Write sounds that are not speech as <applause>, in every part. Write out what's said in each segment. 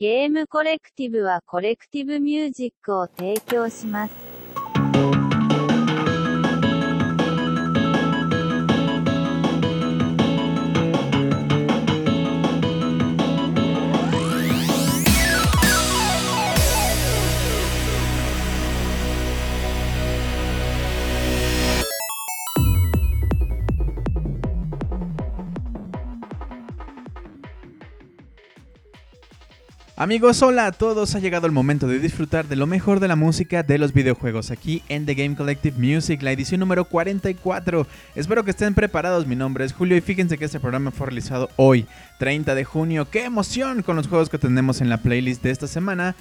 ゲームコレクティブはコレクティブミュージックを提供します。Amigos, hola a todos, ha llegado el momento de disfrutar de lo mejor de la música de los videojuegos aquí en The Game Collective Music, la edición número 44. Espero que estén preparados, mi nombre es Julio y fíjense que este programa fue realizado hoy, 30 de junio. ¡Qué emoción con los juegos que tenemos en la playlist de esta semana!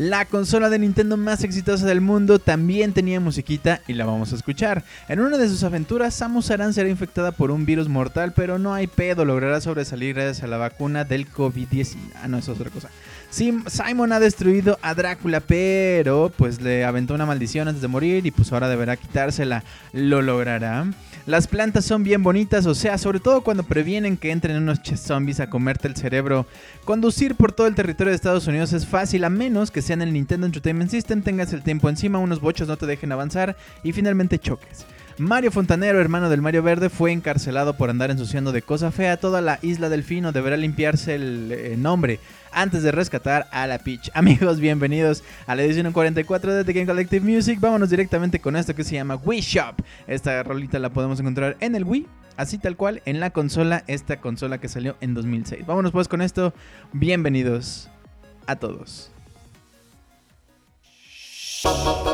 La consola de Nintendo más exitosa del mundo también tenía musiquita y la vamos a escuchar. En una de sus aventuras, Samus Aran será infectada por un virus mortal, pero no hay pedo, logrará sobresalir gracias a la vacuna del COVID-19. Ah, no, eso es otra cosa. Simon ha destruido a Drácula, pero pues le aventó una maldición antes de morir y pues ahora deberá quitársela. ¿Lo logrará? Las plantas son bien bonitas, o sea, sobre todo cuando previenen que entren unos zombies a comerte el cerebro. Conducir por todo el territorio de Estados Unidos es fácil, a menos que sea en el Nintendo Entertainment System, tengas el tiempo encima, unos bochos no te dejen avanzar y finalmente choques. Mario Fontanero, hermano del Mario Verde, fue encarcelado por andar ensuciando de cosa fea toda la isla Delfino. Deberá limpiarse el eh, nombre antes de rescatar a la Peach. <laughs> Amigos, bienvenidos a la edición 44 de The Game Collective Music. Vámonos directamente con esto que se llama Wii Shop. Esta rolita la podemos encontrar en el Wii. Así tal cual, en la consola, esta consola que salió en 2006. Vámonos pues con esto. Bienvenidos a todos. Bye.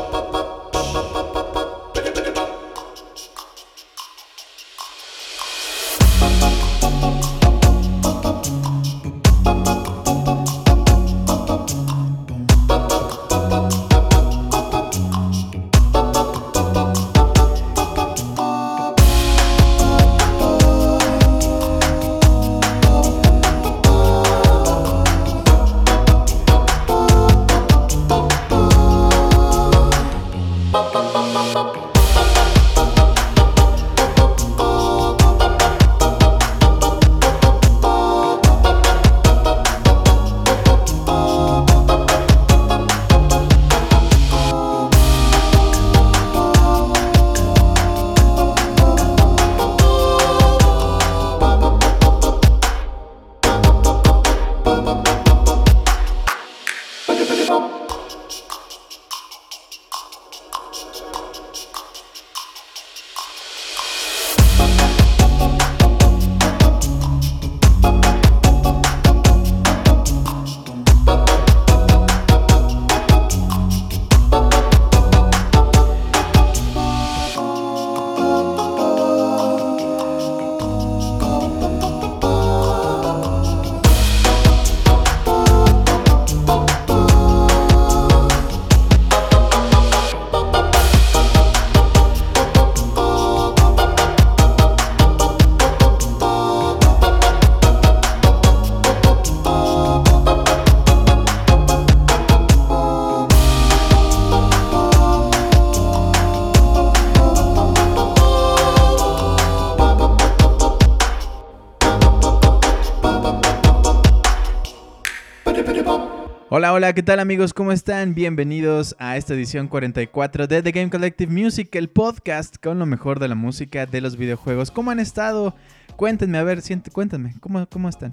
Hola, ¿qué tal amigos? ¿Cómo están? Bienvenidos a esta edición 44 de The Game Collective Music, el podcast con lo mejor de la música de los videojuegos. ¿Cómo han estado? Cuéntenme, a ver, siente, cuéntenme, ¿cómo, ¿cómo están?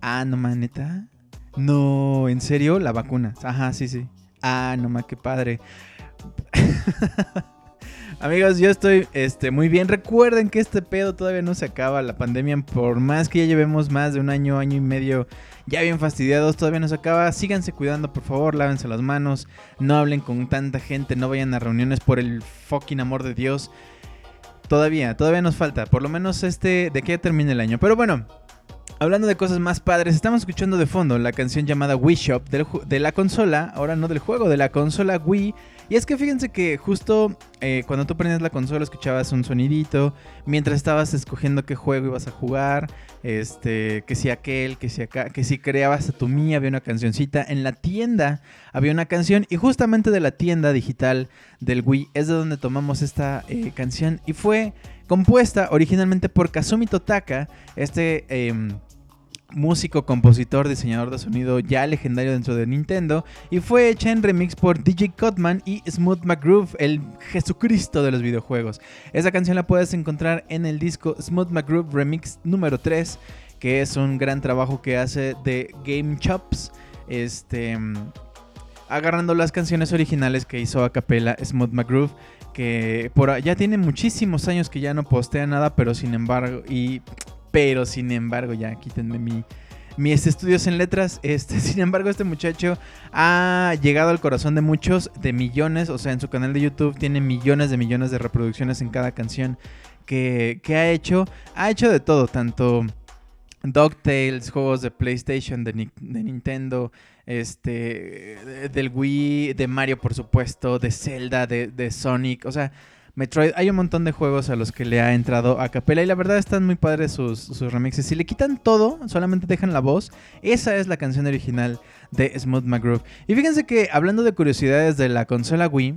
Ah, no maneta. No, ¿en serio? La vacuna. Ajá, sí, sí. Ah, no más, qué padre. <laughs> Amigos, yo estoy este, muy bien. Recuerden que este pedo todavía no se acaba. La pandemia, por más que ya llevemos más de un año, año y medio ya bien fastidiados, todavía no se acaba. Síganse cuidando, por favor, lávense las manos. No hablen con tanta gente, no vayan a reuniones por el fucking amor de Dios. Todavía, todavía nos falta. Por lo menos este, de que termine el año. Pero bueno, Hablando de cosas más padres, estamos escuchando de fondo la canción llamada Wii Shop de la consola, ahora no del juego, de la consola Wii y es que fíjense que justo eh, cuando tú prendías la consola escuchabas un sonidito, mientras estabas escogiendo qué juego ibas a jugar, este, que si aquel, que si acá, que si creabas a tu mía había una cancioncita. En la tienda había una canción y justamente de la tienda digital del Wii es de donde tomamos esta eh, canción y fue compuesta originalmente por Kazumi Totaka, este... Em, músico, compositor, diseñador de sonido ya legendario dentro de Nintendo y fue hecha en remix por DJ Cutman y Smooth McGroove, el Jesucristo de los videojuegos. Esa canción la puedes encontrar en el disco Smooth McGroove Remix número 3, que es un gran trabajo que hace de Game Chops. Este agarrando las canciones originales que hizo a capela Smooth McGroove, que por ya tiene muchísimos años que ya no postea nada, pero sin embargo, y pero sin embargo, ya quítenme mi, mis estudios en letras. <laughs> Este, sin embargo, este muchacho ha llegado al corazón de muchos, de millones. O sea, en su canal de YouTube tiene millones de millones de reproducciones en cada canción que, que ha hecho. Ha hecho de todo, tanto DuckTales, juegos de PlayStation, de, de Nintendo, este, del Wii, de Mario, por supuesto, de Zelda, de, de Sonic. O sea, Metroid, hay un montón de juegos a los que le ha entrado a capela y la verdad están muy padres sus, remixes. Si le quitan todo, solamente dejan la voz, esa es la canción original de Smooth McGroove. Y fíjense que hablando de curiosidades de la consola Wii,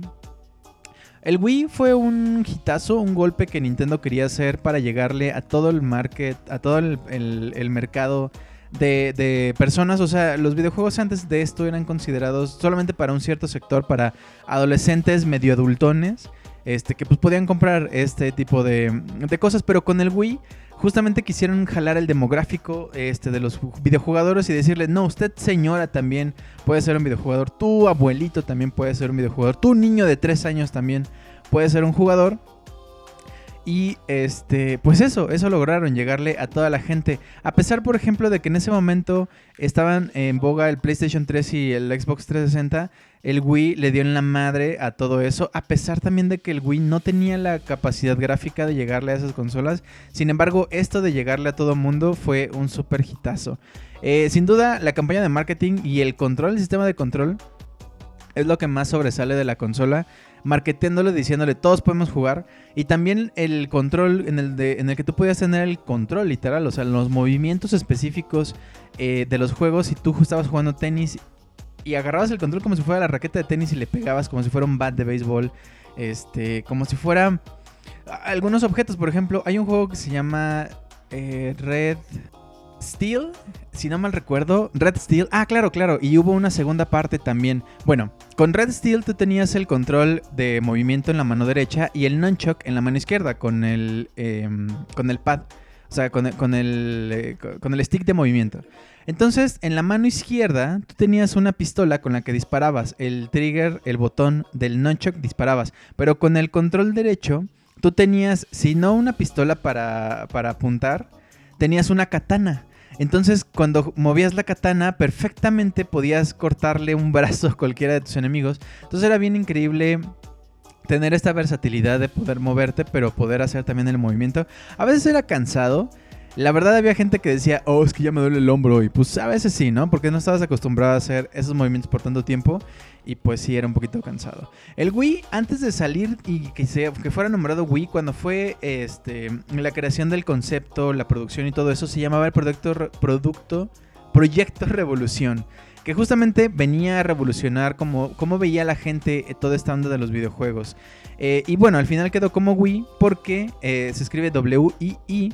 el Wii fue un hitazo, un golpe que Nintendo quería hacer para llegarle a todo el market, a todo el, mercado de, de, personas. O sea, los videojuegos antes de esto eran considerados solamente para un cierto sector, para adolescentes medio adultones este, que pues podían comprar este tipo de, cosas, pero con el Wii justamente quisieron jalar el demográfico este, de los videojugadores y decirle, no, usted señora también puede ser un videojugador, tu abuelito también puede ser un videojugador, tu niño de 3 años también puede ser un jugador. Y este, pues eso, eso lograron llegarle a toda la gente. A pesar, por ejemplo, de que en ese momento estaban en boga el PlayStation 3 y el Xbox 360, el Wii le dio en la madre a todo eso, a pesar también de que el Wii no tenía la capacidad gráfica de llegarle a esas consolas. Sin embargo, esto de llegarle a todo mundo fue un super hitazo. Eh, sin duda, la campaña de marketing y el control, el sistema de control, es lo que más sobresale de la consola marketeándole, diciéndole todos podemos jugar. Y también el control en el, de, en el que tú podías tener el control literal, o sea, los movimientos específicos eh, de los juegos. Si tú estabas jugando tenis y agarrabas el control como si fuera la raqueta de tenis y le pegabas como si fuera un bat de béisbol, este, como si fuera algunos objetos. Por ejemplo, hay un juego que se llama eh, Red Steel, si no mal recuerdo, Red Steel. Ah, claro, claro. Y hubo una segunda parte también. Bueno, con Red Steel tú tenías el control de movimiento en la mano derecha y el nunchuck en la mano izquierda con el, em, con el pad. O sea, con el, con, el, eh, con el stick de movimiento. Entonces, en la mano izquierda, tú tenías una pistola con la que disparabas. El trigger, el botón del nunchuck disparabas. Pero con el control derecho, tú tenías, si no una pistola para, para apuntar, tenías una katana. Entonces, cuando movías la katana, perfectamente podías cortarle un brazo a cualquiera de tus enemigos. Entonces era bien increíble tener esta versatilidad de poder moverte, pero poder hacer también el movimiento. A veces era cansado. La verdad había gente que decía, oh, es que ya me duele el hombro. Y pues a veces sí, ¿no? Porque no estabas acostumbrado a hacer esos movimientos por tanto tiempo. Y pues sí, era un poquito cansado. El Wii, antes de salir y que, se, que fuera nombrado Wii, cuando fue este, la creación del concepto, la producción y todo eso, se llamaba el producto, producto Proyecto Revolución que justamente venía a revolucionar cómo, veía la gente toda esta onda de los videojuegos. Eh, y bueno, al final quedó como Wii porque eh, se escribe W-I-I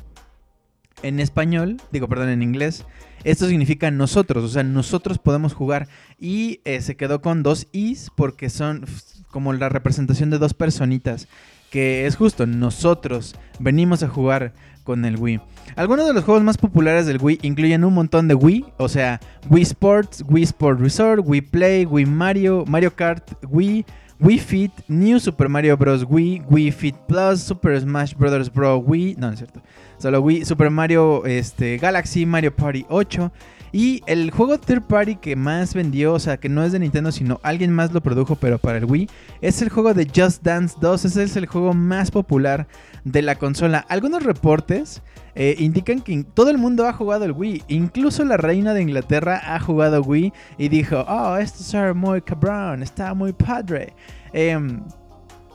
en español, digo, perdón, en inglés, esto significa nosotros, o sea, nosotros podemos jugar. Y eh, se quedó con dos is porque son como la representación de dos personitas. Que es justo, nosotros venimos a jugar con el Wii. Algunos de los juegos más populares del Wii incluyen un montón de Wii, o sea, Wii Sports, Wii Sport Resort, Wii Play, Wii Mario, Mario Kart, Wii, Wii Fit, New Super Mario Bros. Wii, Wii Fit Plus, Super Smash Bros. Bro. Wii, no, no es cierto. Solo Wii, Super Mario este, Galaxy, Mario Party 8. Y el juego third party que más vendió, o sea, que no es de Nintendo, sino alguien más lo produjo, pero para el Wii, es el juego de Just Dance 2. Ese es el juego más popular de la consola. Algunos reportes eh, indican que todo el mundo ha jugado el Wii. Incluso la reina de Inglaterra ha jugado Wii y dijo, oh, esto es muy cabrón, está muy padre. Em,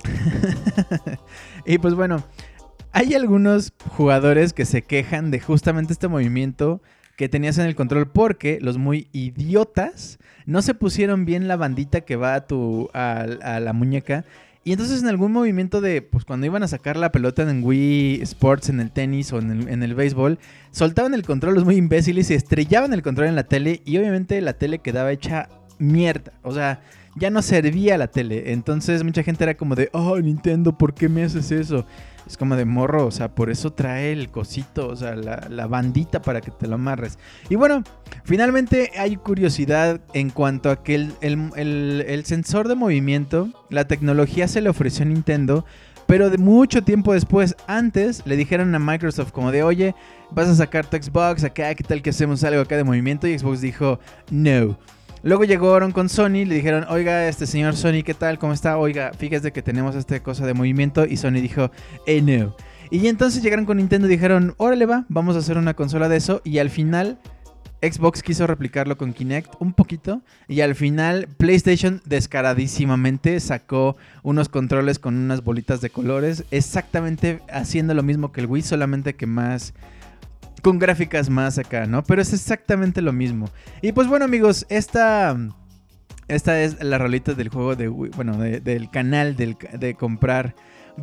<laughs> y pues bueno, hay algunos jugadores que se quejan de justamente este movimiento que tenías en el control porque los muy idiotas no se pusieron bien la bandita que va a, tu, a, la muñeca. Y entonces en algún movimiento de, pues cuando iban a sacar la pelota en Wii Sports, en el tenis o en el, en el béisbol, soltaban el control los muy imbéciles y estrellaban el control en la tele y obviamente la tele quedaba hecha mierda. O sea, ya no servía la tele. Entonces mucha gente era como de, oh Nintendo, ¿por qué me haces eso? Es como de morro, o sea, por eso trae el cosito, o sea, la, bandita para que te lo amarres. Y bueno, finalmente hay curiosidad en cuanto a que el, sensor de movimiento, la tecnología se le ofreció a Nintendo, pero de mucho tiempo después, antes, le dijeron a Microsoft como de, oye, vas a sacar tu Xbox acá, ¿qué tal que hacemos algo acá de movimiento? Y Xbox dijo, no. Luego llegaron con Sony, le dijeron, oiga, este señor Sony, ¿qué tal? ¿Cómo está? Oiga, fíjese que tenemos esta cosa de movimiento. Y Sony dijo, eh, no. Y entonces llegaron con Nintendo y dijeron, órale va, vamos a hacer una consola de eso. Y al final, Xbox quiso replicarlo con Kinect un poquito. Y al final, PlayStation descaradísimamente sacó unos controles con unas bolitas de colores. Exactamente haciendo lo mismo que el Wii, solamente que más con gráficas más acá, ¿no? Pero es exactamente lo mismo. Y pues bueno, amigos, esta. Esta es la rolita del juego de bueno, del canal de comprar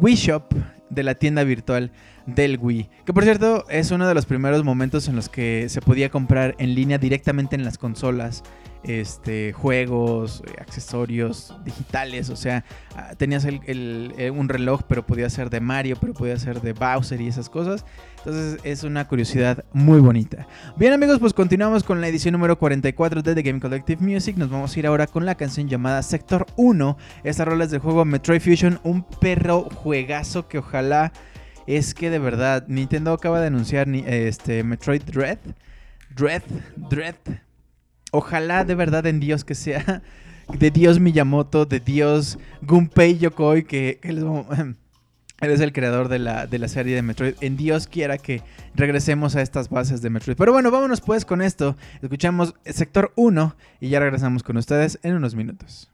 Wii Shop, de la tienda virtual del Wii. Que por cierto, es uno de los primeros momentos en los que se podía comprar en línea directamente en las consolas este, juegos, accesorios digitales, o sea, ah, tenías eh, un reloj, pero podía ser de Mario, pero podía ser de Bowser y esas cosas. Entonces es una curiosidad muy bonita. Bien amigos, pues continuamos con la edición número 44 de The Game Collective Music. Nos vamos a ir ahora con la canción llamada Sector 1. Esta rola es del juego Metroid Fusion, un perro juegazo que ojalá es que de verdad Nintendo acaba de anunciar este Metroid Dread. Dread, Dread, Ojalá de verdad en Dios que sea <laughs> de Dios Miyamoto, de Dios Gunpei Yokoi, que, él, <clears throat> es el creador de la, de la serie de Metroid. En Dios quiera que regresemos a estas bases de Metroid. Pero bueno, vámonos pues con esto. Escuchamos sector 1 y ya regresamos con ustedes en unos minutos.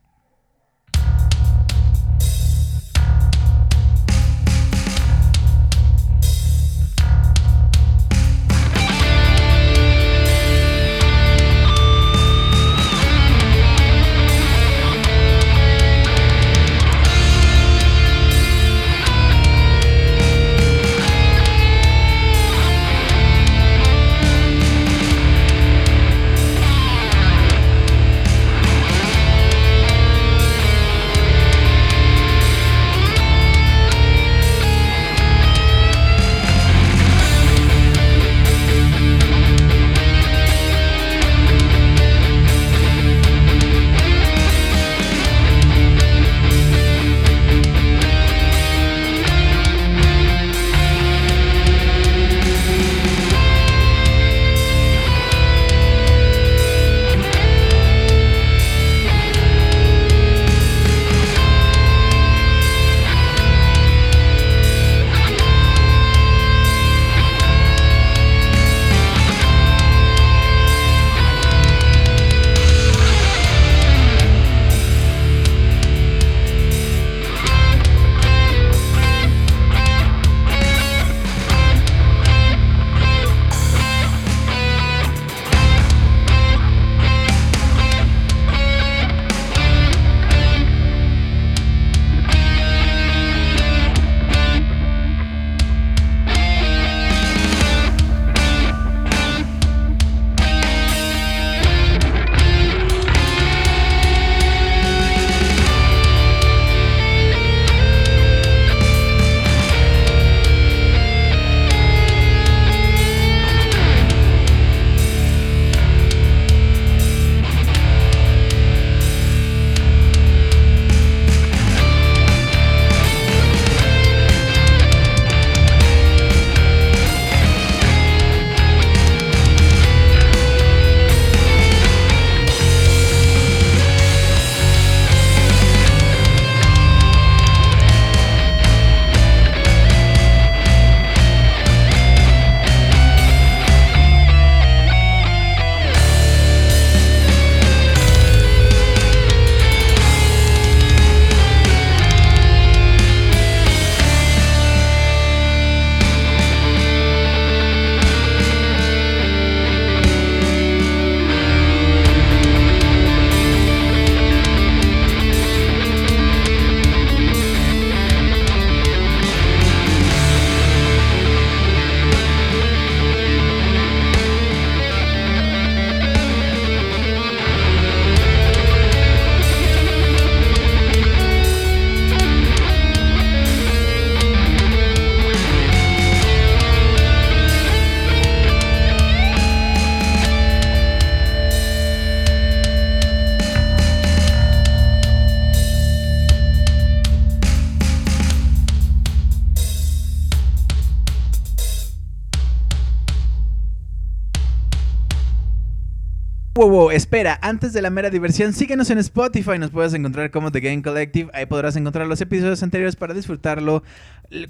Antes de la mera diversión, síguenos en Spotify, nos puedes encontrar como The Game Collective, ahí podrás encontrar los episodios anteriores para disfrutarlo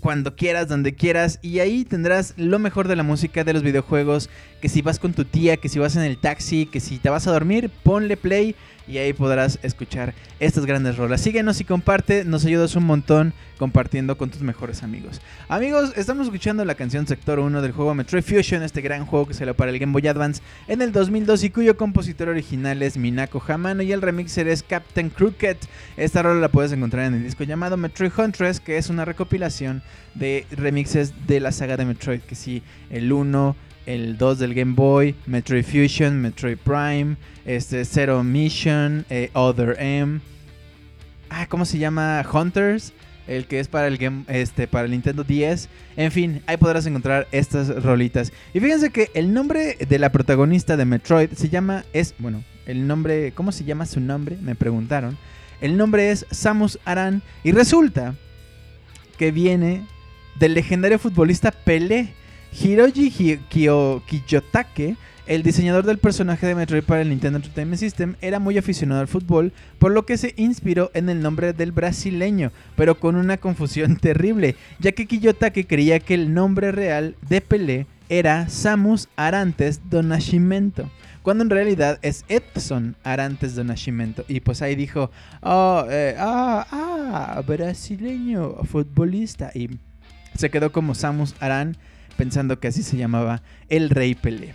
cuando quieras, donde quieras, y ahí tendrás lo mejor de la música de los videojuegos, que si vas con tu tía, que si vas en el taxi, que si te vas a dormir, ponle play y ahí podrás escuchar estas grandes rolas. Síguenos y comparte, nos ayudas un montón compartiendo con tus mejores amigos. Amigos, estamos escuchando la canción Sector 1 del juego Metroid Fusion, este gran juego que salió para el Game Boy Advance en el 2002 y cuyo compositor original es Minako Hamano y el remixer es Captain Crooked. Esta rola la puedes encontrar en el disco llamado Metroid Huntress, que es una recopilación de remixes de la saga de Metroid, que sí, el 1, el 2 del Game Boy, Metroid Fusion, Metroid Prime, este, Zero Mission, eh, Other M. Ah, ¿cómo se llama? Hunters. El que es para el game, este, para el Nintendo 10. En fin, ahí podrás encontrar estas rolitas. Y fíjense que el nombre de la protagonista de Metroid se llama. Es. Bueno, el nombre. ¿Cómo se llama su nombre? Me preguntaron. El nombre es Samus Aran. Y resulta que viene del legendario futbolista Pelé. Hiroji Kiyotake, el diseñador del personaje de Metroid para el Nintendo Entertainment System, era muy aficionado al fútbol, por lo que se inspiró en el nombre del brasileño, pero con una confusión <laughs> terrible, ya que Kiyotake creía que el nombre real de Pelé era Samus Arantes do Nascimento cuando en realidad es Edson Arantes do Nascimento. Y pues ahí dijo, oh, eh, ah, ah, brasileño, futbolista. Y se quedó como Samus Aran pensando que así se llamaba el Rey Pelé.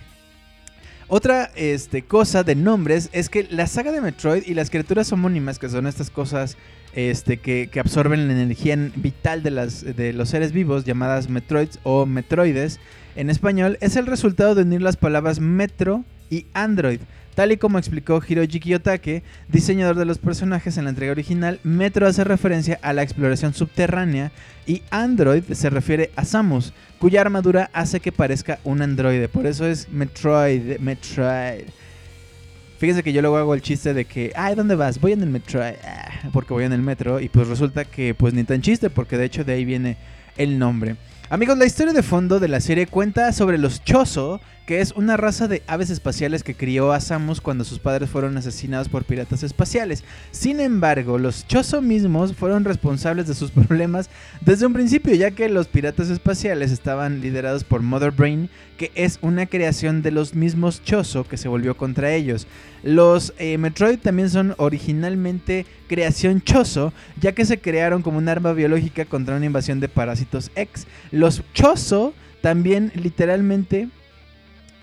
Otra este, cosa de nombres es que la saga de Metroid y las criaturas homónimas, que son estas cosas este, que, absorben la energía vital de, las, de los seres vivos, llamadas Metroids o Metroides, en español, es el resultado de unir las palabras Metro y Android, Tal y como explicó Hiroji Kiyotake, diseñador de los personajes en la entrega original, Metro hace referencia a la exploración subterránea y Android se refiere a Samus, cuya armadura hace que parezca un androide. Por eso es Metroid, Metroid. Fíjense que yo luego hago el chiste de que, ay, ¿dónde vas? Voy en el Metroid, ah, porque voy en el metro. Y pues resulta que pues ni tan chiste, porque de hecho de ahí viene el nombre. Amigos, la historia de fondo de la serie cuenta sobre los Chozo, que es una raza de aves espaciales que crió a Samus cuando sus padres fueron asesinados por piratas espaciales. Sin embargo, los Chozo mismos fueron responsables de sus <laughs> problemas desde un principio, ya que los piratas espaciales estaban liderados por Mother Brain, que es una creación de los mismos Chozo que se volvió contra ellos. Los eh, Metroid también son originalmente creación Chozo, ya que se crearon como un arma biológica contra una invasión de parásitos X. Los Chozo también literalmente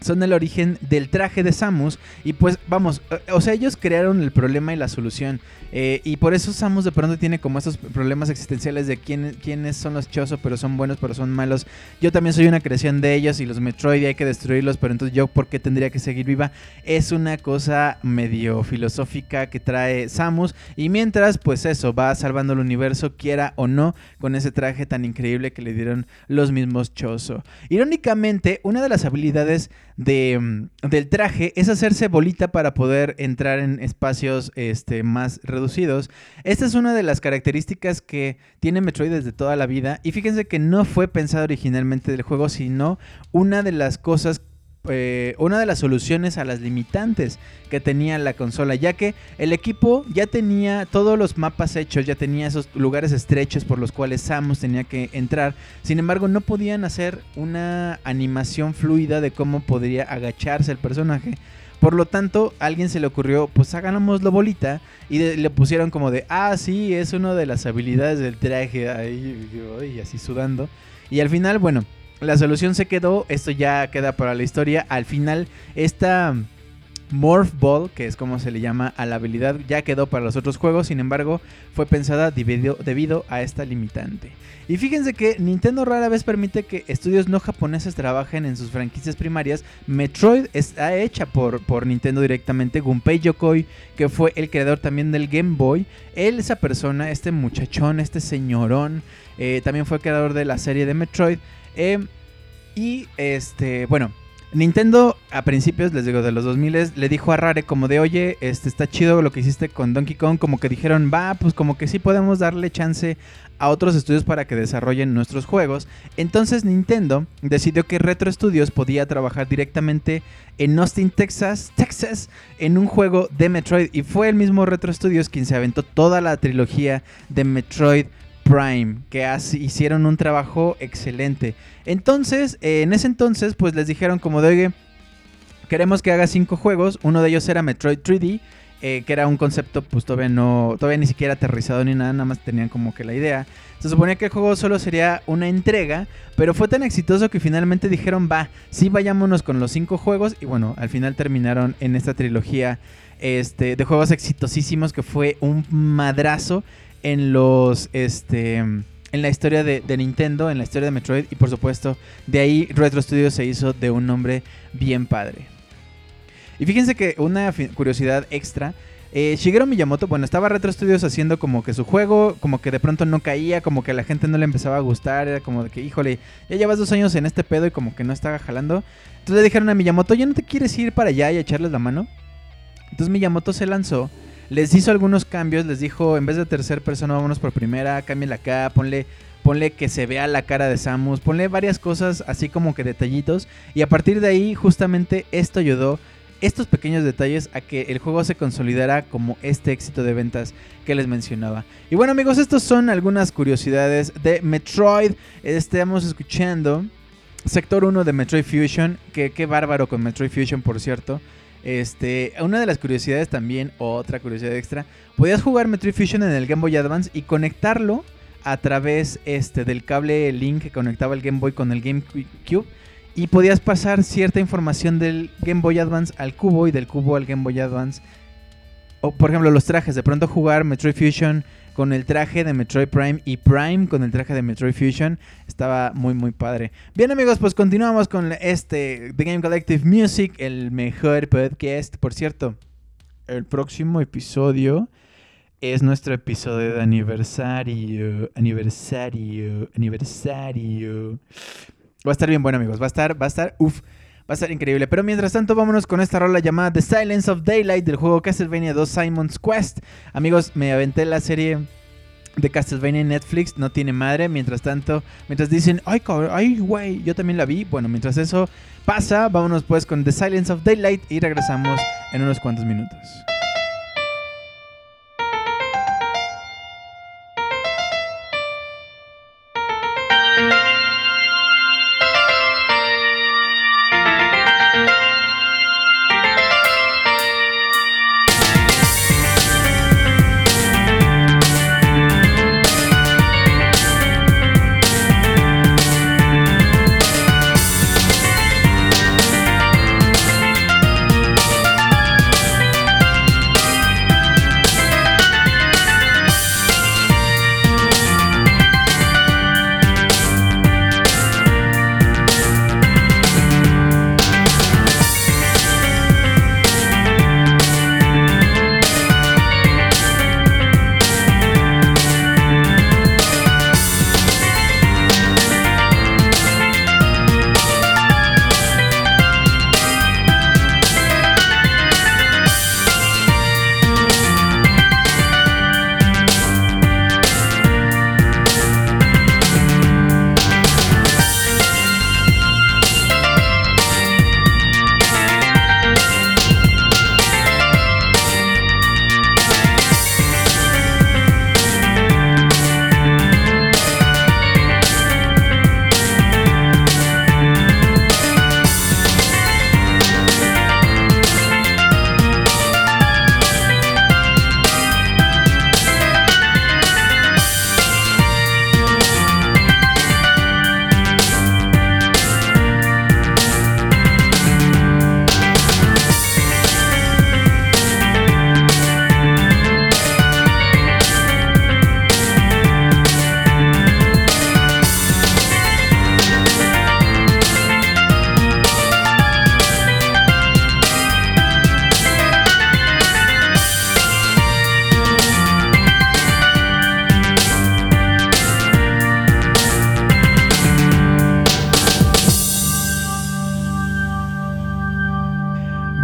son el origen del traje de Samus. Y pues vamos, eh, o sea, ellos crearon el problema y la solución. Eh, y por eso Samus de pronto tiene como estos problemas existenciales de quién, quiénes son los Chozo, pero son buenos, pero son malos. Yo también soy una creación de ellos y los Metroid hay que destruirlos, pero entonces yo, ¿por qué tendría que seguir viva? Es una cosa medio filosófica que trae Samus. Y mientras, pues eso, va salvando el universo, quiera o no, con ese traje tan increíble que le dieron los mismos Chozo. Irónicamente, una de las habilidades de, mm, del traje es hacerse bolita para poder entrar en espacios este, más reducidos. Esta es una de las características que tiene Metroid desde toda la vida. Y fíjense que no fue pensado originalmente del juego, sino una de las cosas eh, una de las soluciones a las limitantes que tenía la consola, ya que el equipo ya tenía todos los mapas hechos, ya tenía esos lugares estrechos por los cuales Samus tenía que entrar. Sin embargo, no podían hacer una animación fluida de cómo podría agacharse el personaje. Por lo tanto, a alguien se le ocurrió, pues hagámoslo bolita. Y le pusieron como de, ah, sí, es una de las habilidades del traje. Ahí, y así sudando. Y al final, bueno, la solución se quedó, esto ya queda para la historia. Al final, esta Morph Ball, que es como se le llama a la habilidad, ya quedó para los otros juegos, sin embargo, fue pensada debido, a esta limitante. Y fíjense que Nintendo rara vez permite que estudios no japoneses trabajen en sus franquicias primarias. Metroid está hecha por, por Nintendo directamente. Gunpei Yokoi, que fue el creador también del Game Boy, él, esa persona, este muchachón, este señorón, eh, también fue creador de la serie de Metroid. Em, y este, bueno, Nintendo a principios, les digo, de los 2000 le dijo a Rare como de, oye, este está chido lo que hiciste con Donkey Kong, como que dijeron, va, pues como que sí podemos darle chance a otros estudios para que desarrollen nuestros juegos. Entonces Nintendo decidió que Retro Studios podía trabajar directamente en Austin, Texas, Texas, en un juego de Metroid. Y fue el mismo Retro Studios quien se aventó toda la trilogía de Metroid Prime, que hicieron un trabajo excelente. Entonces, eh, en ese entonces, pues les dijeron como de, oye, queremos que haga cinco juegos. Uno de ellos era Metroid 3D. Eh, que era un concepto pues todavía no, todavía ni siquiera aterrizado ni nada, nada más tenían como que la idea. Se suponía que el juego solo sería una entrega, pero fue tan exitoso que finalmente dijeron, va, sí vayámonos con los cinco juegos y bueno, al final terminaron en esta trilogía este, de juegos exitosísimos que fue un madrazo en los, este, en la historia de, de Nintendo, en la historia de Metroid y por supuesto de ahí Retro Studios se hizo de un nombre bien padre. Y fíjense que una curiosidad extra. Eh, Shigeru Miyamoto, bueno, estaba Retro Studios haciendo como que su juego, como que de pronto no caía, como que a la gente no le empezaba a gustar, era como de que, híjole, ya llevas dos años en este pedo y como que no estaba jalando. Entonces le dijeron a Miyamoto, ¿ya no te quieres ir para allá y echarles la mano? Entonces Miyamoto se lanzó, les hizo algunos cambios, les dijo, en vez de tercera persona, vámonos por primera, cámbiala acá, ponle ponle que se vea la cara de Samus, ponle varias cosas así como que detallitos y a partir de ahí justamente esto ayudó estos pequeños detalles a que el juego se consolidara como este éxito de ventas que les mencionaba. Y bueno amigos, estos son algunas curiosidades de Metroid. Estamos escuchando Sector 1 de Metroid Fusion, que qué bárbaro con Metroid Fusion por cierto. Este, una de las curiosidades también, otra curiosidad extra, podías jugar Metroid Fusion en el Game Boy Advance y conectarlo a través este, del cable Link que conectaba el Game Boy con el GameCube y podías pasar cierta información del Game Boy Advance al cubo y del cubo al Game Boy Advance. O por ejemplo los trajes, de pronto jugar Metroid Fusion con el traje de Metroid Prime y Prime con el traje de Metroid Fusion. Estaba muy muy padre. Bien amigos, pues continuamos con este The Game Collective Music, el mejor podcast. Por cierto, el próximo episodio es nuestro episodio de aniversario, aniversario, aniversario. Va a estar bien bueno, amigos. Va a estar, va a estar, uff, va a estar increíble. Pero mientras tanto, vámonos con esta rola llamada The Silence of Daylight del juego Castlevania 2 Simon's Quest. Amigos, me aventé la serie de Castlevania en Netflix, no tiene madre. Mientras tanto, mientras dicen, ay, ay, güey, yo también la vi. Bueno, mientras eso pasa, vámonos pues con The Silence of Daylight y regresamos en unos cuantos minutos.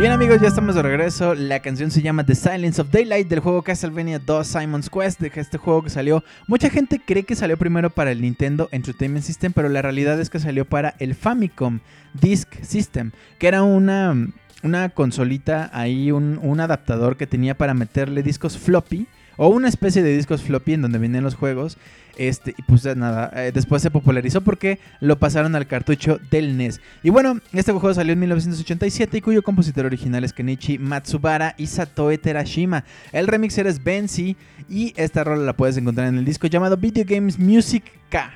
Amigos, ya estamos de regreso. La canción se llama The Silence of Daylight del juego Castlevania 2 Simon's Quest, de este juego que salió. Mucha gente cree que salió primero para el Nintendo Entertainment System, pero la realidad es que salió para el Famicom Disk System, que era una, una consolita ahí, un, un adaptador que tenía para meterle discos floppy o una especie de discos floppy en donde venían los juegos. Este, y pues nada, eh, después se popularizó porque lo pasaron al cartucho del NES. Y bueno, este juego salió en 1987 y cuyo compositor original es Kenichi Matsubara y Satoe Terashima. El remixer es Benzi y esta rola la puedes encontrar en el disco llamado Video Games Music K.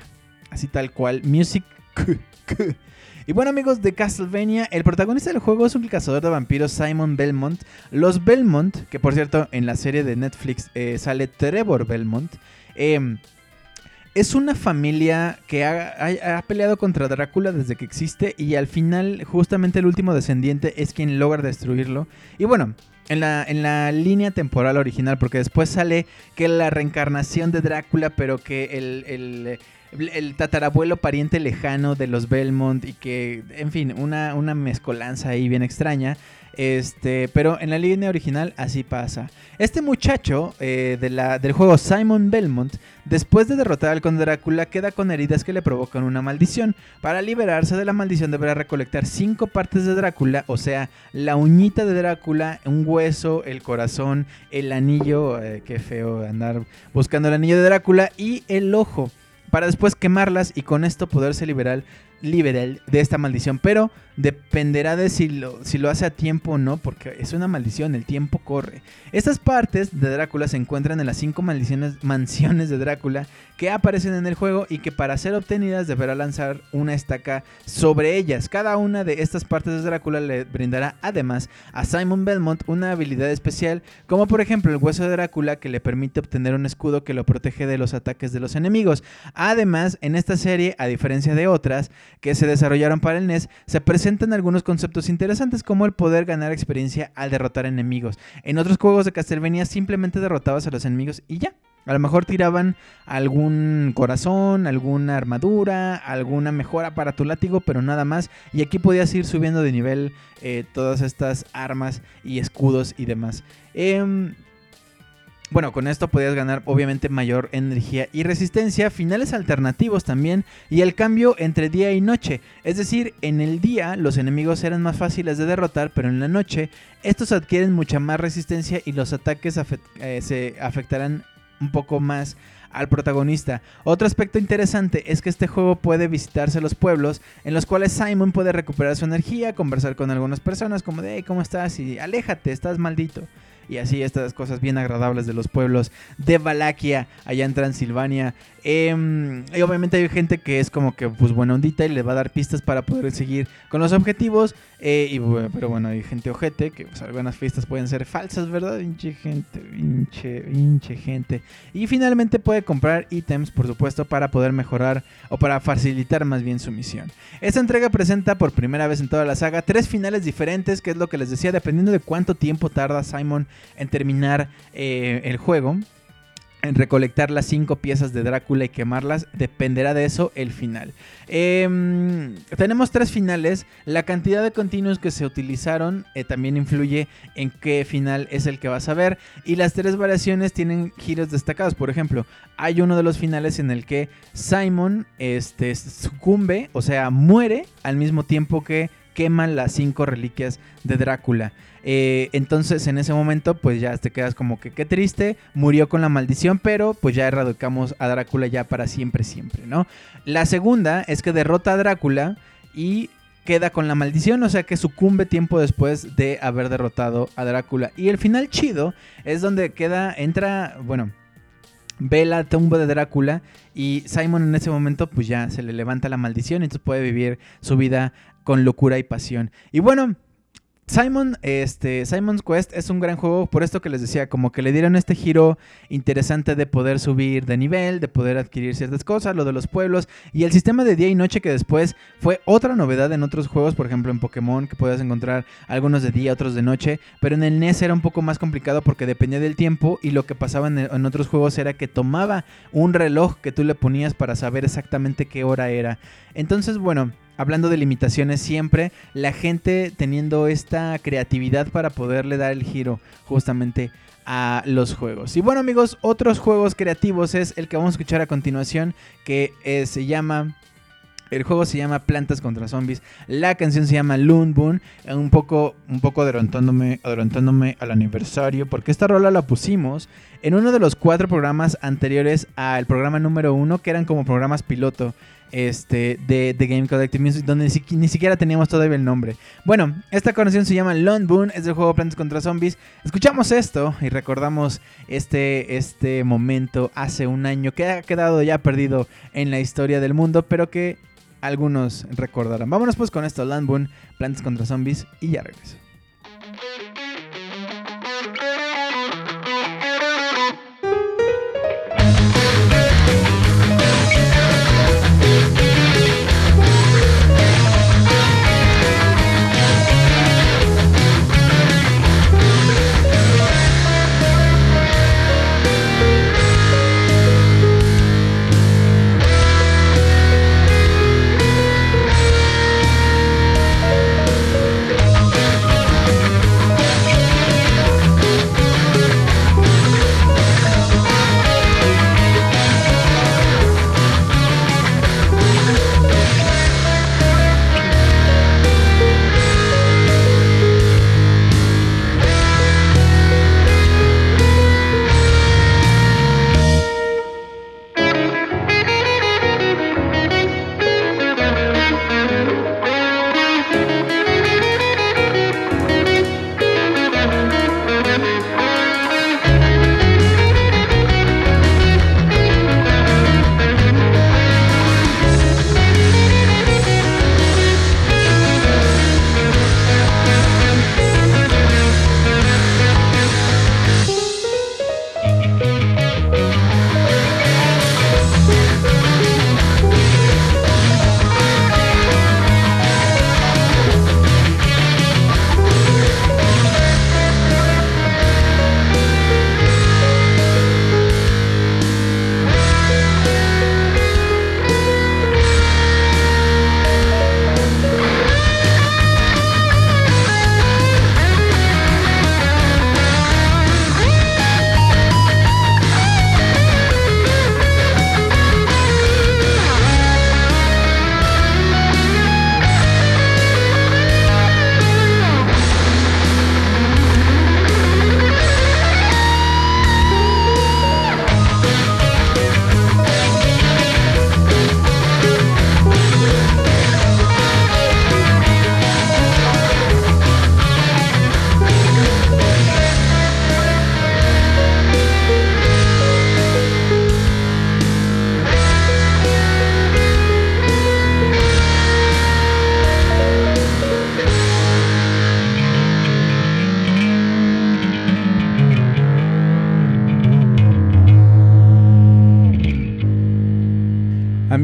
Así tal cual, Music K. Y bueno amigos de Castlevania, el protagonista del juego es un cazador de vampiros Simon Belmont. Los Belmont, que por cierto en la serie de Netflix eh, sale Trevor Belmont, eh, es una familia que ha, peleado contra Drácula desde que existe y al final justamente el último descendiente es quien logra destruirlo. Y bueno, en la, en la línea temporal original, porque después sale que la reencarnación de Drácula, pero que el el tatarabuelo pariente lejano de los Belmont y que, en fin, una, una mezcolanza ahí bien extraña. Este, pero en la línea original así pasa. Este muchacho eh, de la, del juego Simon Belmont, después de derrotar al conde Drácula, queda con heridas que le provocan una maldición. Para liberarse de la maldición deberá recolectar cinco partes de Drácula, o sea, la uñita de Drácula, un hueso, el corazón, el anillo, eh, qué feo andar buscando el anillo de Drácula y el ojo para después quemarlas y con esto poderse liberar, liberar de esta maldición. Pero dependerá de si lo, si lo hace a tiempo o no, porque es una maldición, el tiempo corre. Estas partes de Drácula se encuentran en las cinco maldiciones, mansiones de Drácula que aparecen en el juego y que para ser obtenidas deberá lanzar una estaca sobre ellas. Cada una de estas partes de Drácula le brindará además a Simon Belmont una habilidad especial, como por ejemplo el hueso de Drácula que le permite obtener un escudo que lo protege de los ataques de los enemigos. Además, en esta serie, a diferencia de otras que se desarrollaron para el NES, se presentan algunos conceptos interesantes como el poder ganar experiencia al derrotar enemigos. En otros juegos de Castlevania simplemente derrotabas a los enemigos y ya. A lo mejor tiraban algún corazón, alguna armadura, alguna mejora para tu látigo, pero nada más. Y aquí podías ir subiendo de nivel eh, todas estas armas y escudos y demás. Eh, bueno, con esto podías ganar obviamente mayor energía y resistencia, finales alternativos también y el cambio entre día y noche. Es decir, en el día los enemigos eran más fáciles de derrotar, pero en la noche estos adquieren mucha más resistencia y los ataques eh, se afectarán un poco más al protagonista. Otro aspecto interesante es que este juego puede visitarse los pueblos en los cuales Simon puede recuperar su energía, conversar con algunas personas como de, hey, ¿cómo estás? Y aléjate, estás maldito y así estas cosas bien agradables de los pueblos de Valaquia, allá en Transilvania. Em, y obviamente hay gente que es como que pues buena ondita y le va a dar pistas para poder seguir con los objetivos. Eh, y, pero bueno, hay gente ojete que pues, algunas pistas pueden ser falsas, ¿verdad? Hinche gente, hinche, hinche gente. Y finalmente puede comprar ítems, por supuesto, para poder mejorar o para facilitar más bien su misión. Esta entrega presenta por primera vez en toda la saga tres finales diferentes, que es lo que les decía, dependiendo de cuánto tiempo tarda Simon en terminar eh, el juego en recolectar las cinco piezas de Drácula y quemarlas, dependerá de eso el final. Em, tenemos tres finales, la cantidad de continuos que se utilizaron eh, también influye en qué final es el que vas a ver y las tres variaciones tienen giros destacados. Por ejemplo, hay uno de los finales en el que Simon este, sucumbe, o sea, muere al mismo tiempo que queman las cinco reliquias de Drácula. Eh, entonces en ese momento pues ya te quedas como que qué triste, murió con la maldición, pero pues ya erradicamos a Drácula ya para siempre, siempre, ¿no? La segunda es que derrota a Drácula y queda con la maldición, o sea que sucumbe tiempo después de haber derrotado a Drácula. Y el final chido es donde queda, entra, bueno, ve la tumba de Drácula y Simon en ese momento pues ya se le levanta la maldición entonces puede vivir su vida con locura y pasión. Y bueno, Simon, este, Simon's Quest es un gran juego, por esto que les decía, como que le dieron este giro interesante de poder subir de nivel, de poder adquirir ciertas cosas, lo de los pueblos, y el sistema de día y noche que después fue otra novedad en otros juegos, por ejemplo en Pokémon, que podías encontrar algunos de día, otros de noche, pero en el NES era un poco más complicado porque dependía del tiempo y lo que pasaba en, en otros juegos era que tomaba un reloj que tú le ponías para saber exactamente qué hora era. Entonces, bueno, hablando de limitaciones siempre, la gente teniendo esta creatividad para poderle dar el giro justamente a los juegos. Y bueno amigos, otros juegos creativos es el que vamos a escuchar a continuación que eh, se llama el juego se llama Plantas contra Zombies. La canción se llama Loon Boon. Un poco, un poco adelantándome, adelantándome al aniversario. Porque esta rola la pusimos en uno de los cuatro programas anteriores al programa número uno. Que eran como programas piloto este, de, The Game Collective Music. Donde ni, siquiera teníamos todavía el nombre. Bueno, esta canción se llama Loon Boon. Es del juego Plantas contra Zombies. Escuchamos esto y recordamos este, este momento hace un año. Que ha quedado ya perdido en la historia del mundo. Pero que algunos recordarán. Vámonos pues con esto, Landboon, Plantas contra Zombies y ya regreso.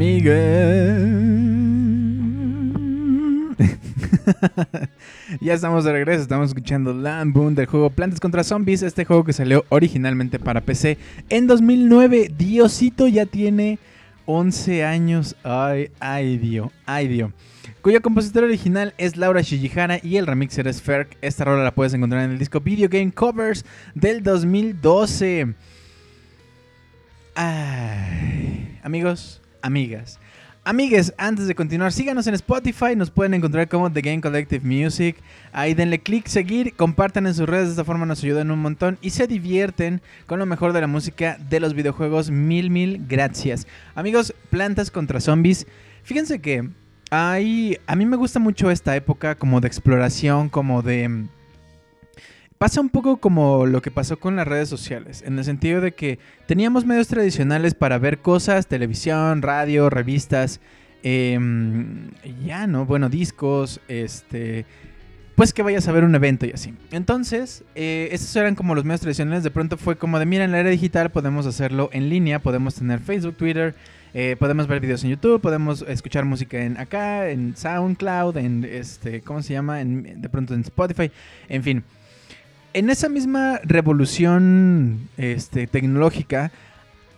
<laughs> ya estamos de regreso, estamos escuchando Land Boom del juego Plantas contra Zombies, este juego que salió originalmente para PC en 2009. Diosito ya tiene 11 años. Ay, ay, Dios, ay, Dios. Cuyo compositor original es Laura Shijihara y el remixer es Ferk. Esta rola la puedes encontrar en el disco Video Game Covers del 2012. Ay, amigos, amigas. Amigues, antes de continuar, síganos en Spotify, nos pueden encontrar como The Game Collective Music. Ahí denle click, seguir, compartan en sus redes, de esta forma nos ayudan un montón y se divierten con lo mejor de la música de los videojuegos. Mil, mil gracias. Amigos, plantas contra zombies. Fíjense que a mí me gusta mucho esta época como de exploración, como de pasa un poco como lo que pasó con las redes sociales, en el sentido de que teníamos medios tradicionales para ver cosas, televisión, radio, revistas, em, ya, ¿no? Bueno, discos, este... Pues que vayas a ver un evento y así. Entonces, eh, esos eran como los medios tradicionales. De pronto fue como de, mira, en la era digital podemos hacerlo en línea, podemos tener Facebook, Twitter, eh, podemos ver videos en YouTube, podemos escuchar música en acá, en SoundCloud, en este, ¿cómo se llama? de pronto en Spotify, en fin en esa misma revolución este, tecnológica,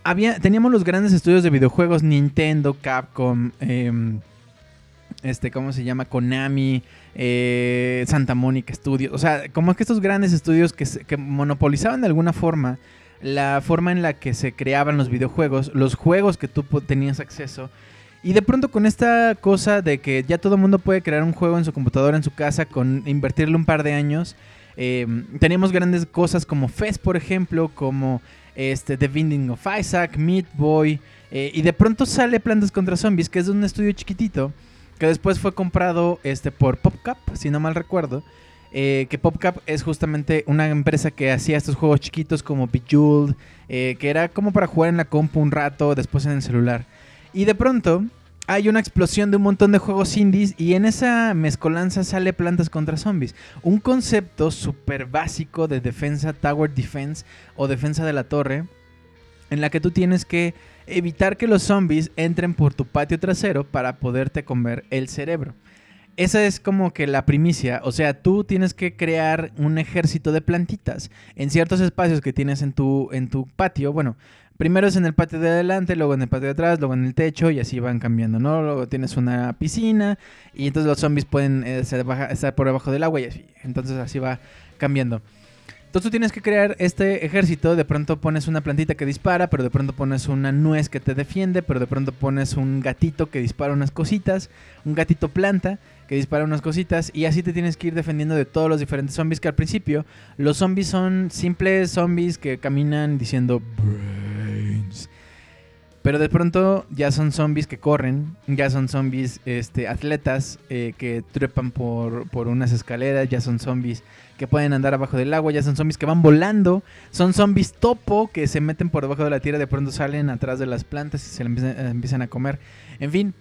había, teníamos los grandes estudios de videojuegos, Nintendo, Capcom, em, este, ¿cómo se llama? Konami, eh, Santa Mónica Studios. O sea, como que estos grandes estudios que, que monopolizaban de alguna forma la forma en la que se creaban los videojuegos, los juegos que tú tenías acceso. Y de pronto con esta cosa de que ya todo mundo puede crear un juego en su computadora, en su casa, con invertirle un par de años, em, teníamos grandes cosas como Fest, por ejemplo, como este, The Binding of Isaac, Meat Boy, eh, y de pronto sale Plantas contra Zombies, que es de un estudio chiquitito, que después fue comprado este, por PopCap, si no mal recuerdo. Eh, que PopCap es justamente una empresa que hacía estos juegos chiquitos como Bejeweled, eh, que era como para jugar en la compu un rato, después en el celular. Y de pronto hay una explosión de un montón de juegos indies y en esa mezcolanza sale Plantas contra Zombies. Un concepto súper básico de defensa, Tower Defense o defensa de la torre, en la que tú tienes que evitar que los zombies entren por tu patio trasero para poderte comer el cerebro esa es como que la primicia. O sea, tú tienes que crear un ejército de plantitas en ciertos espacios que tienes en tu, en tu patio. Bueno, primero es en el patio de adelante, luego en el patio de atrás, luego en el techo y así van cambiando, ¿no? Luego tienes una piscina y entonces los zombies pueden eh, estar por debajo del agua y así. Entonces así va cambiando. Entonces tú tienes que crear este ejército, de pronto pones una plantita que dispara, pero de pronto pones una nuez que te defiende, pero de pronto pones un gatito que dispara unas cositas, un gatito planta que dispara unas cositas y así te tienes que ir defendiendo de todos los diferentes zombies que al principio los zombies son simples zombies que caminan diciendo. Pero de pronto ya son zombies que corren, ya son zombies este, atletas eh, que trepan por, por unas escaleras, ya son zombies que pueden andar abajo del agua, ya son zombies que van volando, son zombies topo que se meten por debajo de la tierra, de pronto salen atrás de las plantas y se empiezan, a comer. En fin,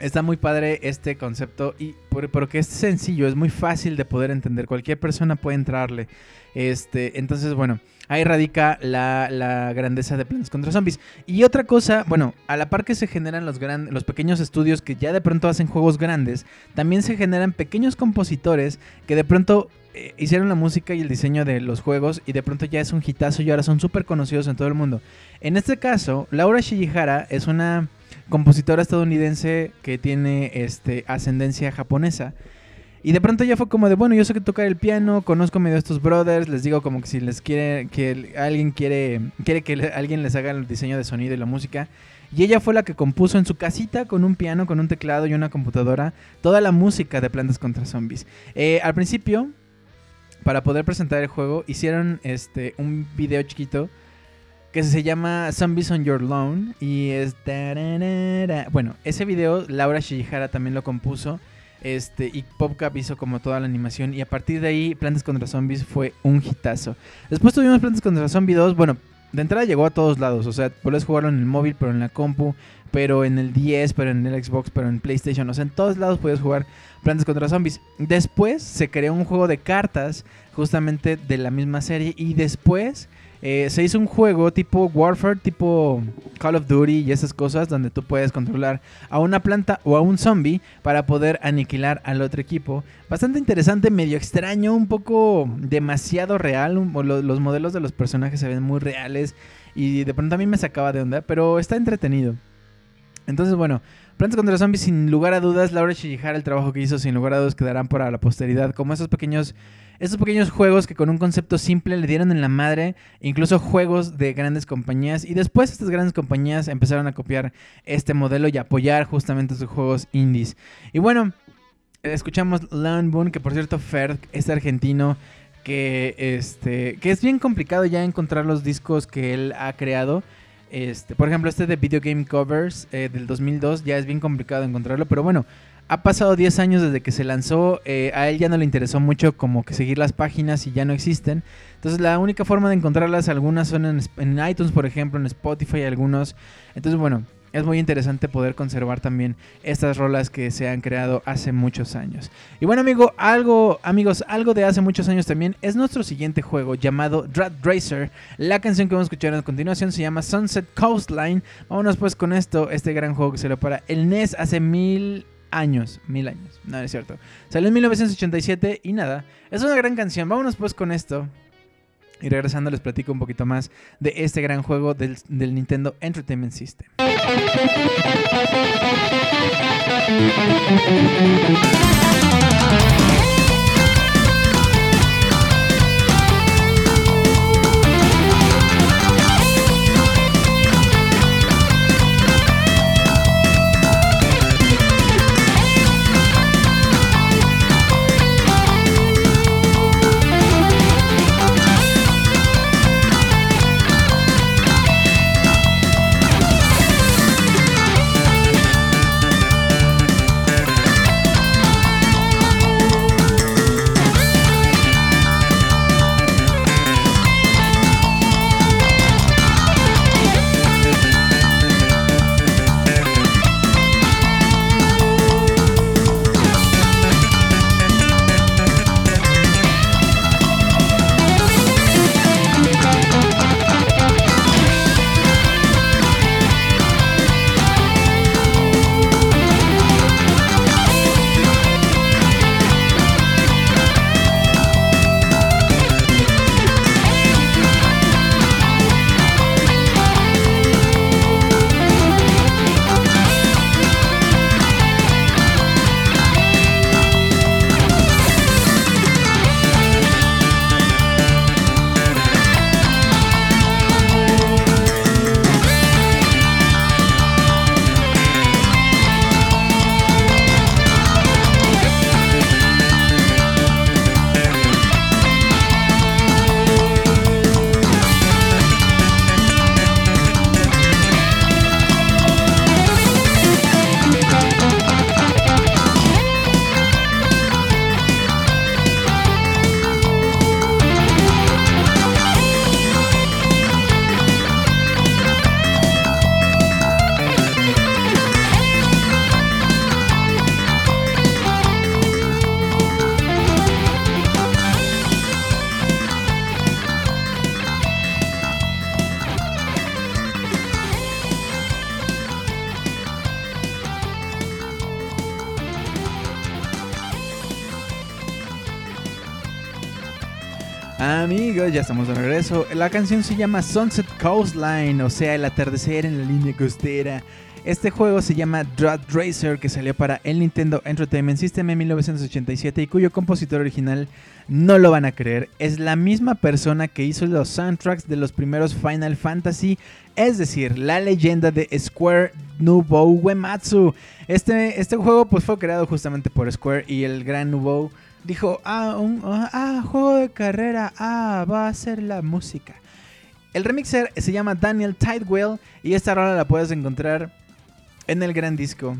está muy padre este concepto y porque es sencillo, es muy fácil de poder entender, cualquier persona puede entrarle. Este, entonces, bueno, ahí radica la, grandeza de Plantas contra Zombies. Y otra cosa, bueno, a la par que se generan los, los pequeños estudios que ya de pronto hacen juegos grandes, también se generan pequeños compositores que de pronto eh, hicieron la música y el diseño de los juegos y de pronto ya es un hitazo y ahora son súper conocidos en todo el mundo. En este caso, Laura Shihara es una compositora estadounidense que tiene este, ascendencia japonesa. Y de pronto ya fue como de, bueno, yo sé que tocar el piano, conozco medio a estos brothers, les digo como que si les quiere, que alguien quiere, quiere que alguien les haga el diseño de sonido y la música. Y ella fue la que compuso en su casita con un piano, con un teclado y una computadora toda la música de Plantas contra Zombies. Eh, al principio para poder presentar el juego, hicieron este un video chiquito que se llama Zombies on Your Lawn y es bueno, ese video Laura Shihara también lo compuso. Este, y PopCap hizo como toda la animación. Y a partir de ahí, Plantas contra Zombies fue un hitazo. Después tuvimos Plantas contra Zombies 2. Bueno, de entrada llegó a todos lados. O sea, puedes jugarlo en el móvil, pero en la compu, pero en el 10, pero en el Xbox, pero en PlayStation. O sea, en todos lados puedes jugar Plantas contra Zombies. Después se creó un juego de cartas justamente de la misma serie y después eh, se hizo un juego tipo Warfare, tipo Call of Duty y esas cosas donde tú puedes controlar a una planta o a un zombie para poder aniquilar al otro equipo. Bastante interesante, medio extraño, un poco demasiado real. los modelos de los personajes se ven muy reales y de pronto a mí me sacaba de onda, pero está entretenido. Entonces, bueno, Plantas contra los Zombies, sin lugar a dudas, Laura Shihara, el trabajo que hizo, sin lugar a dudas, quedarán para la posteridad. Como esos pequeños, esos pequeños juegos que con un concepto simple le dieron en la madre, incluso juegos de grandes compañías. Y después estas grandes compañías empezaron a copiar este modelo y apoyar justamente sus juegos indies. Y bueno, escuchamos Leon Boone, que por cierto, Fer es argentino que este que es bien complicado ya encontrar los discos que él ha creado este, por ejemplo, este de Video Game Covers eh, del 2002 ya es bien complicado encontrarlo, pero bueno, ha pasado 10 años desde que se lanzó, eh, a él ya no le interesó mucho como que seguir las páginas y ya no existen. Entonces la única forma de encontrarlas, algunas son en, iTunes, por ejemplo, en Spotify, algunos. Entonces bueno, es muy interesante poder conservar también estas rolas que se han creado hace muchos años. Y bueno, amigo, algo, amigos, algo de hace muchos años también es nuestro siguiente juego llamado Drat Racer. La canción que vamos a escuchar a continuación se llama Sunset Coastline. Vámonos pues con esto, este gran juego que se lo para el NES hace mil años, mil años, no, es cierto. Salió en 1987 y nada, es una gran canción. Vámonos pues con esto. Y regresando les platico un poquito más de este gran juego del, del Nintendo Entertainment System. Estamos de regreso. La canción se llama Sunset Coastline, o sea, el atardecer en la línea costera. Este juego se llama Drought Racer, que salió para el Nintendo Entertainment System en 1987 y cuyo compositor original, no lo van a creer, es la misma persona que hizo los soundtracks de los primeros Final Fantasy, es decir, la leyenda de Square Nouveau Uematsu. Este, este juego pues, fue creado justamente por Square y el gran Nouveau dijo, ah, un ah, juego de carrera, ah, va a ser la música. El remixer se llama Daniel Tidewell y esta rola la puedes encontrar en el gran disco.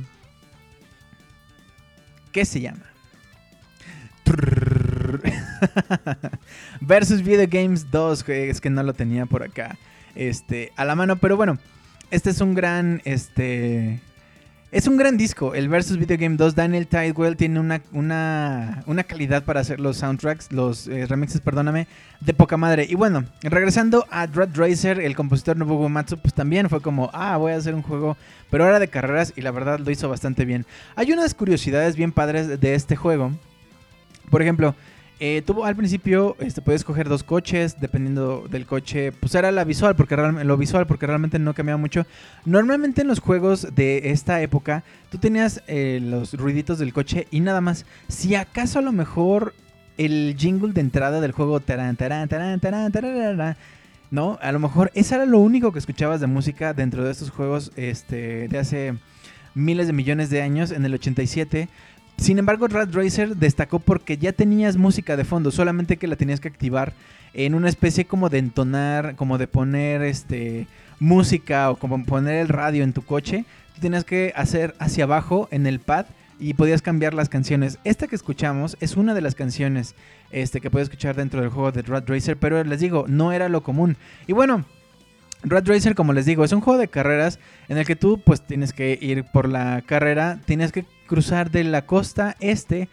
¿Qué se llama? <laughs> Versus Video Games 2, es que no lo tenía por acá este, a la mano, pero bueno, este es un gran, este, es un gran disco. El Versus Video Game 2, Daniel Tidewell tiene una, una, calidad para hacer los soundtracks, los eh, remixes, perdóname, de poca madre. Y bueno, regresando a Dread Racer, el compositor Nobuo Matsu, pues también fue como, ah, voy a hacer un juego, pero ahora de carreras y la verdad lo hizo bastante bien. Hay unas curiosidades bien padres de este juego. Por ejemplo, eh, tuvo al principio, este, puedes escoger dos coches, dependiendo del coche, pues era la visual, porque lo visual, porque realmente no cambiaba mucho. Normalmente en los juegos de esta época, tú tenías eh, los ruiditos del coche y nada más. Si acaso a lo mejor el jingle de entrada del juego, taran, taran, taran, ¿no? A lo mejor ese era lo único que escuchabas de música dentro de estos juegos este, de hace miles de millones de años, en el 87. Sin embargo, Rat Racer destacó porque ya tenías música de fondo, solamente que la tenías que activar en una especie como de entonar, como de poner este música o como poner el radio en tu coche. Tú tenías que hacer hacia abajo en el pad y podías cambiar las canciones. Esta que escuchamos es una de las canciones este, que puedes escuchar dentro del juego de Rat Racer, pero les digo, no era lo común. Y bueno, Red Racer, como les digo, es un juego de carreras en el que tú pues tienes que ir por la carrera, tienes que cruzar de la costa este,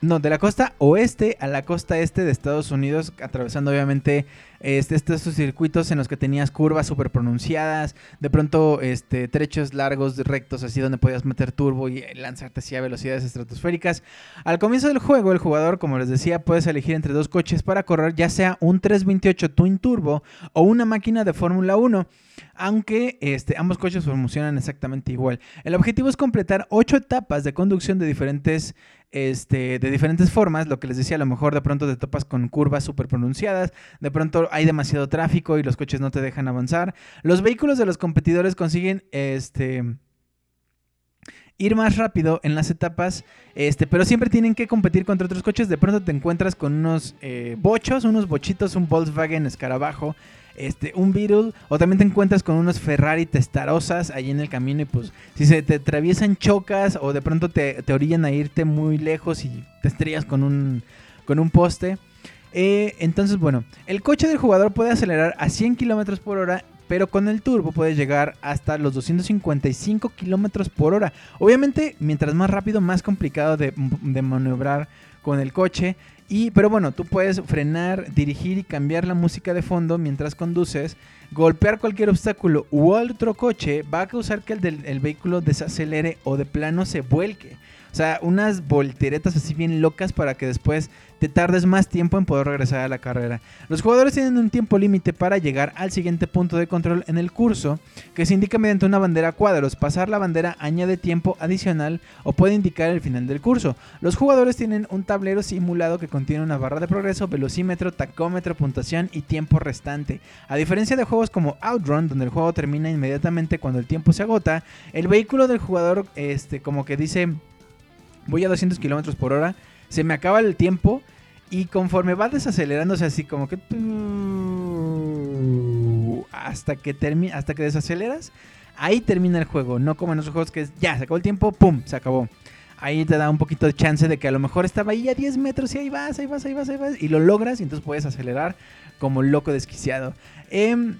no, de la costa oeste a la costa este de Estados Unidos, atravesando obviamente este, estos circuitos en los que tenías curvas súper pronunciadas, de pronto este, trechos largos, rectos, así donde podías meter turbo y lanzarte hacia velocidades estratosféricas. Al comienzo del juego, el jugador, como les decía, puedes elegir entre dos coches para correr, ya sea un 328 Twin Turbo o una máquina de Fórmula 1 aunque este, ambos coches funcionan exactamente igual. El objetivo es completar ocho etapas de conducción de diferentes, este, de diferentes formas. Lo que les decía, a lo mejor de pronto te topas con curvas súper pronunciadas, de pronto hay demasiado tráfico y los coches no te dejan avanzar. Los vehículos de los competidores consiguen este ir más rápido en las etapas, este, pero siempre tienen que competir contra otros coches. De pronto te encuentras con unos eh, bochos, unos bochitos, un Volkswagen escarabajo este, un Beetle, o también te encuentras con unos Ferrari testarosas ahí en el camino y pues si se te atraviesan chocas o de pronto te, orillan a irte muy lejos y te estrellas con un, con un poste. Eh, entonces, bueno, el coche del jugador puede acelerar a 100 km por hora pero con el turbo puedes llegar hasta los 255 km por hora. Obviamente, mientras más rápido, más complicado de maniobrar con el coche. Y, pero bueno, tú puedes frenar, dirigir y cambiar la música de fondo mientras conduces. Golpear cualquier obstáculo u otro coche va a causar que el, del, el vehículo desacelere o de plano se vuelque. O sea, unas volteretas así bien locas para que después te tardes más tiempo en poder regresar a la carrera. Los jugadores tienen un tiempo límite para llegar al siguiente punto de control en el curso, que se indica mediante una bandera a cuadros. Pasar la bandera añade tiempo adicional o puede indicar el final del curso. Los jugadores tienen un tablero simulado que contiene una barra de progreso, velocímetro, tacómetro, puntuación y tiempo restante. A diferencia de juegos como Outrun, donde el juego termina inmediatamente cuando el tiempo se agota, el vehículo del jugador, este, como que dice voy a 200 kilómetros por hora, se me acaba el tiempo y conforme va desacelerándose así como que hasta que termina hasta que desaceleras, ahí termina el juego, no como en otros juegos que es ya, se acabó el tiempo, pum, se acabó. Ahí te da un poquito de chance de que a lo mejor estaba ahí a 10 metros y ahí vas, ahí vas, ahí vas, ahí vas, y lo logras y entonces puedes acelerar como loco desquiciado. Em,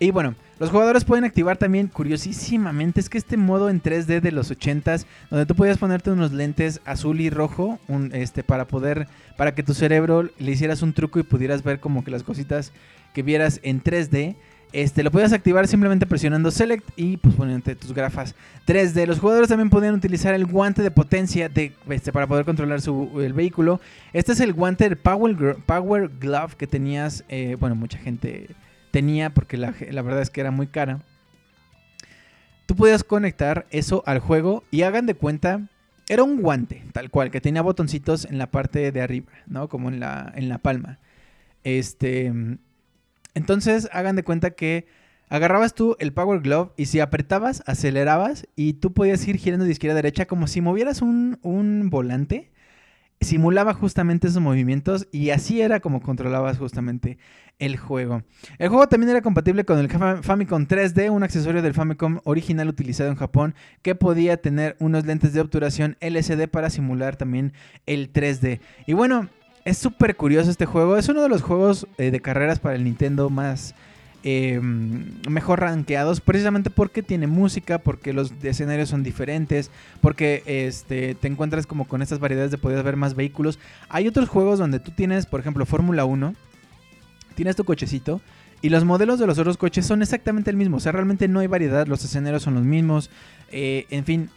y bueno, los jugadores pueden activar también, curiosísimamente, es que este modo en 3D de los 80s, donde tú podías ponerte unos lentes azul y rojo, un, este, para poder, para que tu cerebro le hicieras un truco y pudieras ver como que las cositas que vieras en 3D. Este, lo podías activar simplemente presionando Select y pues poniéndote tus grafas 3D. Los jugadores también podían utilizar el guante de potencia de, este, para poder controlar su, el vehículo. Este es el guante, el Power, Power Glove que tenías, eh, bueno, mucha gente tenía, porque la, verdad es que era muy cara, tú podías conectar eso al juego y hagan de cuenta, era un guante, tal cual, que tenía botoncitos en la parte de arriba, ¿no? Como en la, en la palma. Este, entonces, hagan de cuenta que agarrabas tú el Power Glove y si apretabas, acelerabas y tú podías ir girando de izquierda a derecha como si movieras un, un volante simulaba justamente esos movimientos y así era como controlabas justamente el juego. El juego también era compatible con el Famicom 3D, un accesorio del Famicom original utilizado en Japón que podía tener unos lentes de obturación LCD para simular también el 3D. Y bueno, es súper curioso este juego, es uno de los juegos eh, de carreras para el Nintendo más Em, mejor rankeados precisamente porque tiene música, porque los escenarios son diferentes, porque este, te encuentras como con estas variedades de poder ver más vehículos. Hay otros juegos donde tú tienes, por ejemplo, Fórmula 1, tienes tu cochecito. Y los modelos de los otros coches son exactamente el mismo. O sea, realmente no hay variedad. Los escenarios son los mismos. Eh, en fin,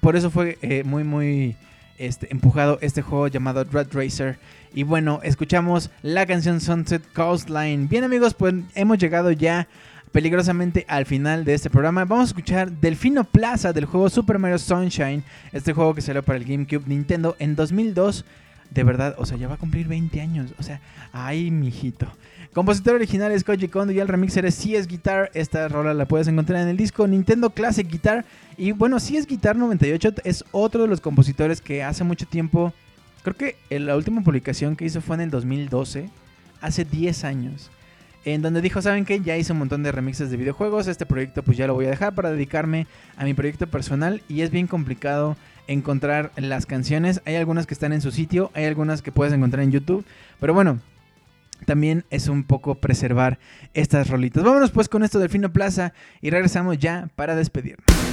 por eso fue eh, muy, muy este, empujado este juego llamado Red Racer. Y bueno, escuchamos la canción Sunset Coastline. Bien amigos, pues hemos llegado ya peligrosamente al final de este programa. Vamos a escuchar Delfino Plaza del juego Super Mario Sunshine. Este juego que salió para el GameCube Nintendo en 2002. De verdad, o sea, ya va a cumplir 20 años. O sea, ay, mijito. Compositor original es Koji Kondo y el remixer es CS Guitar. Esta rola la puedes encontrar en el disco Nintendo Classic Guitar. Y bueno, CS Guitar 98 es otro de los compositores que hace mucho tiempo, creo que la última publicación que hizo fue en el 2012, hace 10 años. En donde dijo, ¿saben qué? Ya hice un montón de remixes de videojuegos. Este proyecto pues ya lo voy a dejar para dedicarme a mi proyecto personal. Y es bien complicado encontrar las canciones. Hay algunas que están en su sitio, hay algunas que puedes encontrar en YouTube. Pero bueno, también es un poco preservar estas rolitas. Vámonos pues con esto del Fino Plaza y regresamos ya para despedirnos.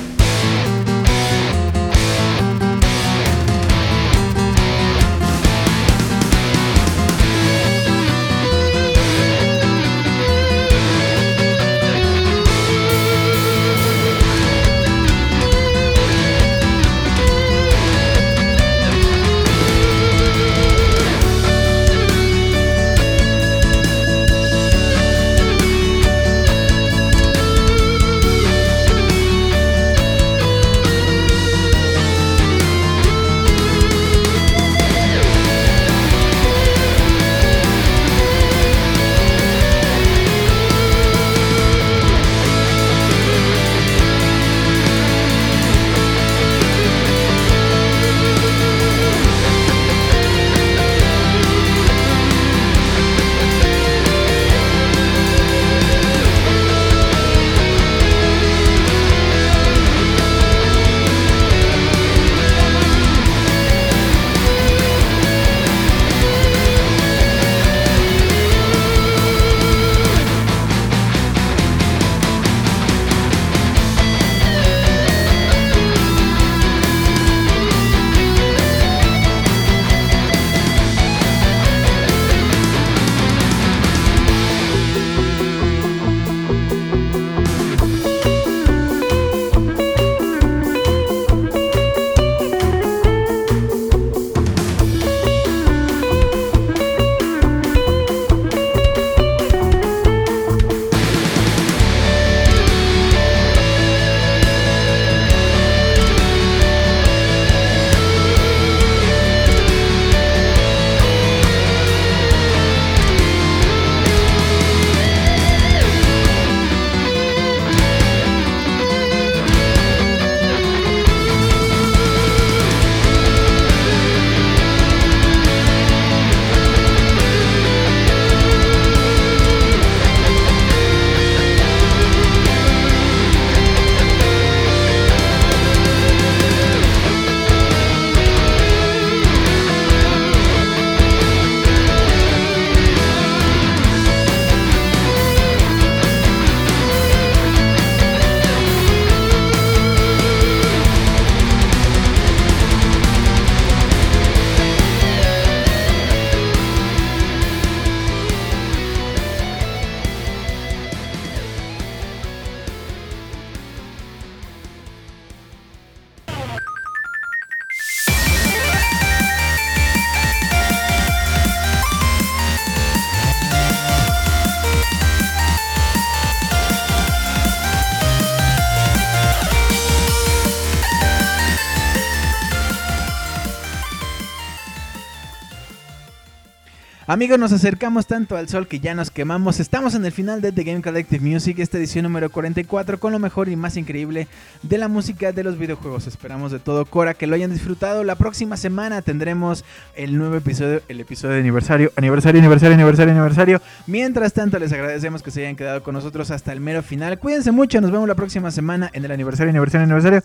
Amigos, nos acercamos tanto al sol que ya nos quemamos. Estamos en el final de The Game Collective Music, esta edición número 44, con lo mejor y más increíble de la música de los videojuegos. Esperamos de todo Cora que lo hayan disfrutado. La próxima semana tendremos el nuevo episodio, el episodio de aniversario, aniversario, aniversario, aniversario, aniversario. Mientras tanto, les agradecemos que se hayan quedado con nosotros hasta el mero final. Cuídense mucho, nos vemos la próxima semana en el aniversario, aniversario, aniversario.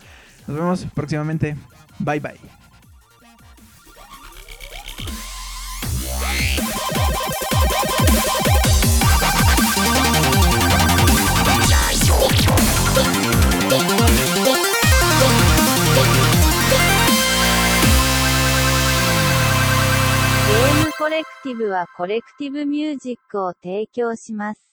Nos vemos próximamente. Bye bye. レクティブはコレクティブミュージックを提供します。